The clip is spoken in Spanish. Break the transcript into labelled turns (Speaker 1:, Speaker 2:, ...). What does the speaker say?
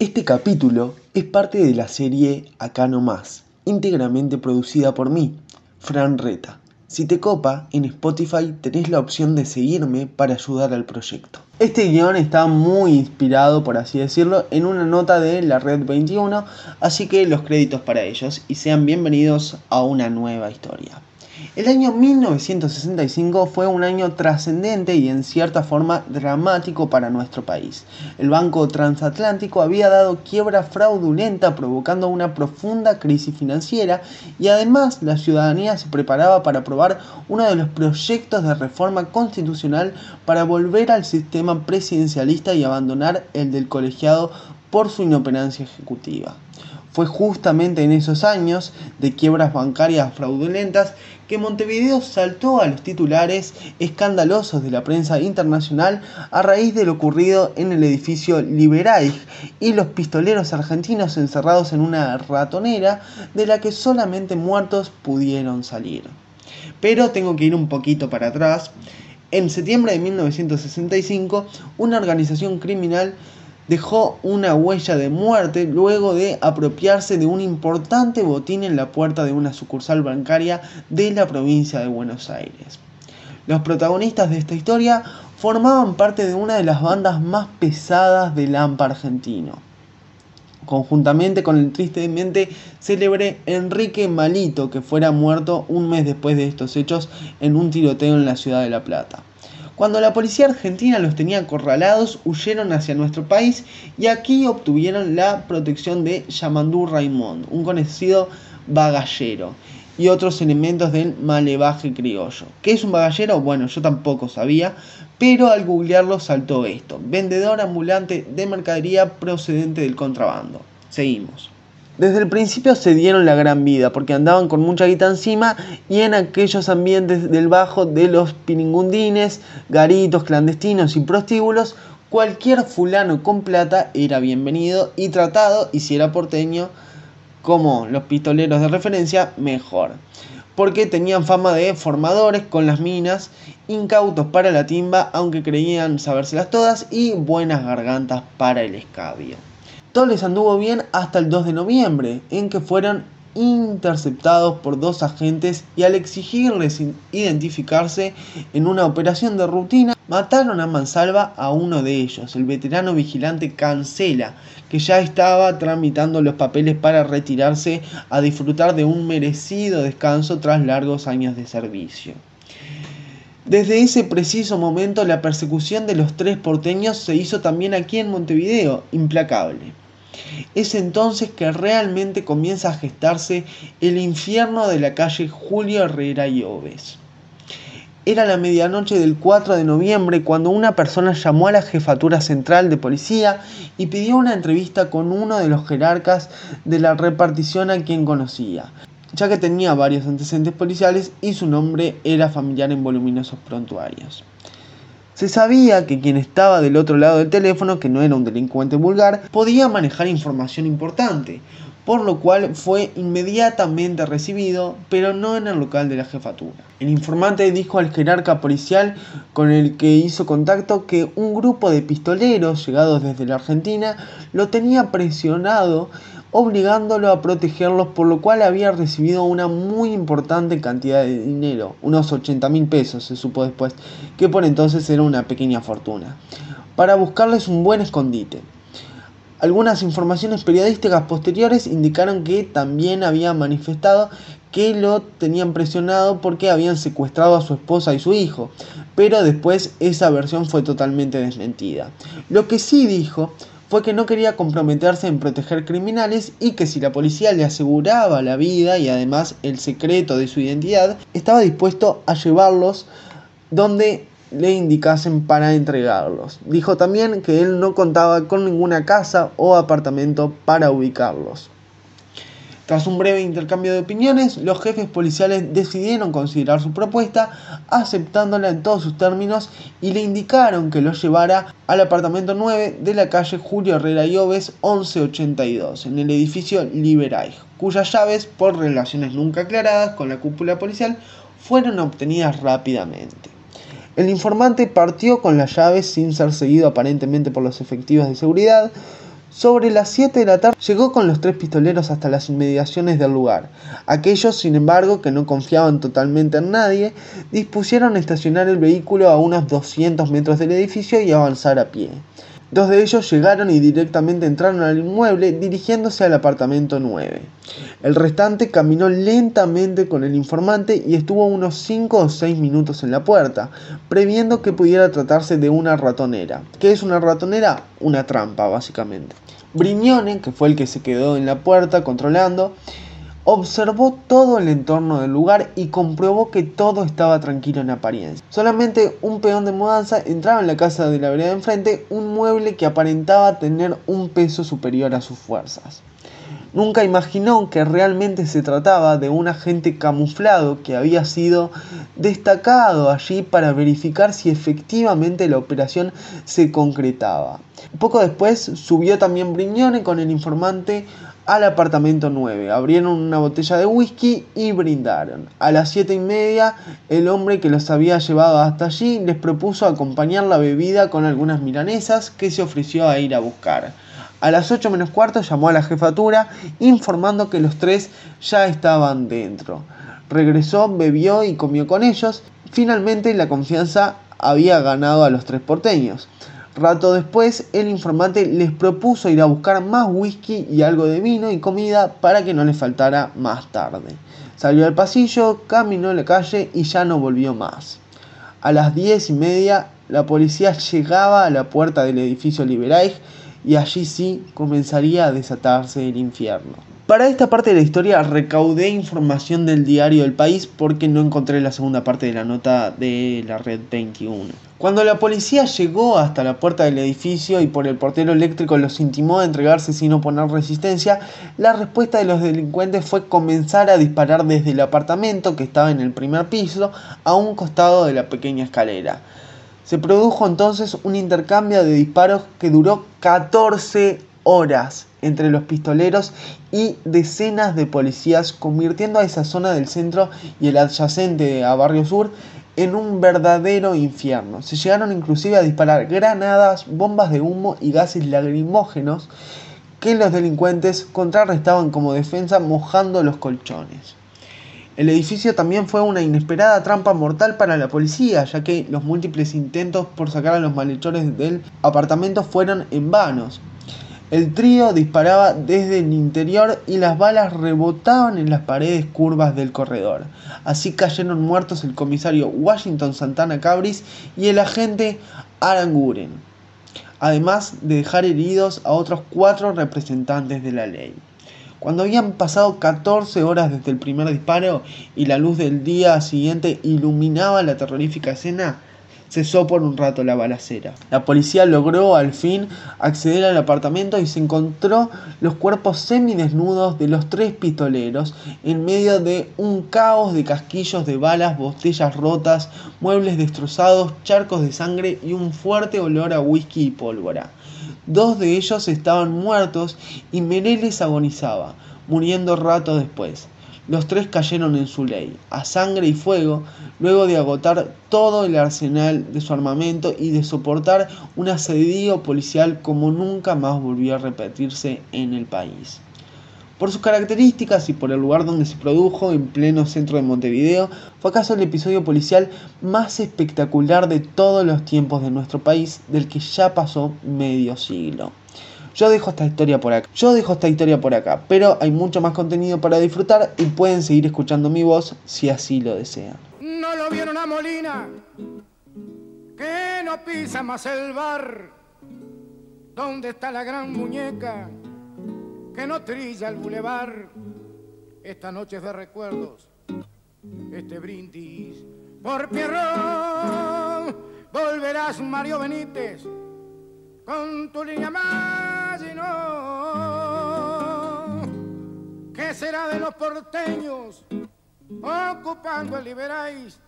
Speaker 1: Este capítulo es parte de la serie Acá no más, íntegramente producida por mí, Fran Reta. Si te copa, en Spotify tenés la opción de seguirme para ayudar al proyecto. Este guion está muy inspirado, por así decirlo, en una nota de la Red 21, así que los créditos para ellos y sean bienvenidos a una nueva historia. El año 1965 fue un año trascendente y en cierta forma dramático para nuestro país. El Banco Transatlántico había dado quiebra fraudulenta provocando una profunda crisis financiera y además la ciudadanía se preparaba para aprobar uno de los proyectos de reforma constitucional para volver al sistema presidencialista y abandonar el del colegiado por su inoperancia ejecutiva. Fue justamente en esos años de quiebras bancarias fraudulentas que Montevideo saltó a los titulares escandalosos de la prensa internacional a raíz de lo ocurrido en el edificio Liberaig y los pistoleros argentinos encerrados en una ratonera de la que solamente muertos pudieron salir. Pero tengo que ir un poquito para atrás. En septiembre de 1965, una organización criminal dejó una huella de muerte luego de apropiarse de un importante botín en la puerta de una sucursal bancaria de la provincia de Buenos Aires. Los protagonistas de esta historia formaban parte de una de las bandas más pesadas del AMPA argentino. Conjuntamente con el tristemente célebre Enrique Malito, que fuera muerto un mes después de estos hechos en un tiroteo en la ciudad de La Plata. Cuando la policía argentina los tenía acorralados, huyeron hacia nuestro país y aquí obtuvieron la protección de Yamandú Raimond, un conocido bagallero, y otros elementos del malevaje criollo. ¿Qué es un bagallero? Bueno, yo tampoco sabía, pero al googlearlo saltó esto. Vendedor ambulante de mercadería procedente del contrabando. Seguimos. Desde el principio se dieron la gran vida porque andaban con mucha guita encima y en aquellos ambientes del bajo de los piningundines, garitos clandestinos y prostíbulos, cualquier fulano con plata era bienvenido y tratado y si era porteño como los pistoleros de referencia, mejor. Porque tenían fama de formadores con las minas, incautos para la timba, aunque creían sabérselas todas, y buenas gargantas para el escabio. Todo les anduvo bien hasta el 2 de noviembre, en que fueron interceptados por dos agentes y al exigirles identificarse en una operación de rutina, mataron a mansalva a uno de ellos, el veterano vigilante Cancela, que ya estaba tramitando los papeles para retirarse a disfrutar de un merecido descanso tras largos años de servicio. Desde ese preciso momento la persecución de los tres porteños se hizo también aquí en Montevideo, implacable. Es entonces que realmente comienza a gestarse el infierno de la calle Julio Herrera y Oves. Era la medianoche del 4 de noviembre cuando una persona llamó a la jefatura central de policía y pidió una entrevista con uno de los jerarcas de la repartición a quien conocía, ya que tenía varios antecedentes policiales y su nombre era familiar en voluminosos prontuarios. Se sabía que quien estaba del otro lado del teléfono, que no era un delincuente vulgar, podía manejar información importante, por lo cual fue inmediatamente recibido, pero no en el local de la jefatura. El informante dijo al jerarca policial con el que hizo contacto que un grupo de pistoleros llegados desde la Argentina lo tenía presionado obligándolo a protegerlos, por lo cual había recibido una muy importante cantidad de dinero, unos 80 mil pesos se supo después, que por entonces era una pequeña fortuna, para buscarles un buen escondite. Algunas informaciones periodísticas posteriores indicaron que también había manifestado que lo tenían presionado porque habían secuestrado a su esposa y su hijo, pero después esa versión fue totalmente desmentida. Lo que sí dijo fue que no quería comprometerse en proteger criminales y que si la policía le aseguraba la vida y además el secreto de su identidad, estaba dispuesto a llevarlos donde le indicasen para entregarlos. Dijo también que él no contaba con ninguna casa o apartamento para ubicarlos. Tras un breve intercambio de opiniones, los jefes policiales decidieron considerar su propuesta, aceptándola en todos sus términos y le indicaron que lo llevara al apartamento 9 de la calle Julio Herrera y Oves 1182, en el edificio Liberay, cuyas llaves, por relaciones nunca aclaradas con la cúpula policial, fueron obtenidas rápidamente. El informante partió con las llaves sin ser seguido aparentemente por los efectivos de seguridad, Sobre las 7 de la tarde llegó con los tres pistoleros hasta las inmediaciones del lugar. Aquellos, sin embargo, que no confiaban totalmente en nadie, dispusieron estacionar el vehículo a unos 200 metros del edificio y avanzar a pie. Dos de ellos llegaron y directamente entraron al inmueble dirigiéndose al apartamento 9. El restante caminó lentamente con el informante y estuvo unos 5 o 6 minutos en la puerta, previendo que pudiera tratarse de una ratonera. ¿Qué es una ratonera? Una trampa, básicamente. Brignone, que fue el que se quedó en la puerta controlando, Observó todo el entorno del lugar y comprobó que todo estaba tranquilo en apariencia. Solamente un peón de mudanza entraba en la casa de la vereda de enfrente, un mueble que aparentaba tener un peso superior a sus fuerzas. Nunca imaginó que realmente se trataba de un agente camuflado que había sido destacado allí para verificar si efectivamente la operación se concretaba. Poco después subió también Brignone con el informante al apartamento 9. Abrieron una botella de whisky y brindaron. A las 7 y media, el hombre que los había llevado hasta allí les propuso acompañar la bebida con algunas milanesas que se ofreció a ir a buscar. A las 8 menos cuarto llamó a la jefatura informando que los tres ya estaban dentro. Regresó, bebió y comió con ellos. Finalmente la confianza había ganado a los tres porteños. Rato después, el informante les propuso ir a buscar más whisky y algo de vino y comida para que no les faltara más tarde. Salió al pasillo, caminó la calle y ya no volvió más. A las diez y media, la policía llegaba a la puerta del edificio Liberaig y allí sí comenzaría a desatarse el infierno. Para esta parte de la historia recaudé información del diario El País porque no encontré la segunda parte de la nota de la Red 21. Cuando la policía llegó hasta la puerta del edificio y por el portero eléctrico los intimó a entregarse sin oponer resistencia, la respuesta de los delincuentes fue comenzar a disparar desde el apartamento que estaba en el primer piso a un costado de la pequeña escalera. Se produjo entonces un intercambio de disparos que duró 14 horas entre los pistoleros y decenas de policías, convirtiendo a esa zona del centro y el adyacente a Barrio Sur en un verdadero infierno. Se llegaron inclusive a disparar granadas, bombas de humo y gases lacrimógenos que los delincuentes contrarrestaban como defensa mojando los colchones. El edificio también fue una inesperada trampa mortal para la policía, ya que los múltiples intentos por sacar a los malhechores del apartamento fueron en vanos. El trío disparaba desde el interior y las balas rebotaban en las paredes curvas del corredor. Así cayeron muertos el comisario Washington Santana Cabris y el agente Aranguren, además de dejar heridos a otros cuatro representantes de la ley. Cuando habían pasado 14 horas desde el primer disparo y la luz del día siguiente iluminaba la terrorífica escena, cesó por un rato la balacera. La policía logró al fin acceder al apartamento y se encontró los cuerpos semidesnudos de los tres pistoleros en medio de un caos de casquillos de balas, botellas rotas, muebles destrozados, charcos de sangre y un fuerte olor a whisky y pólvora. Dos de ellos estaban muertos y Mereles agonizaba, muriendo rato después. Los tres cayeron en su ley, a sangre y fuego, luego de agotar todo el arsenal de su armamento y de soportar un asedio policial como nunca más volvió a repetirse en el país. Por sus características y por el lugar donde se produjo, en pleno centro de Montevideo, fue acaso el episodio policial más espectacular de todos los tiempos de nuestro país, del que ya pasó medio siglo. Yo dejo esta historia por acá. Yo dejo esta historia por acá, pero hay mucho más contenido para disfrutar y pueden seguir escuchando mi voz si así lo desean.
Speaker 2: No lo vieron a Molina, que no pisa más el bar. ¿Dónde está la gran muñeca que no trilla el bulevar? Esta noche de recuerdos, este brindis por Pierrón. Volverás Mario Benítez con tu línea más ¿Qué será de los porteños ocupando el Liberáis?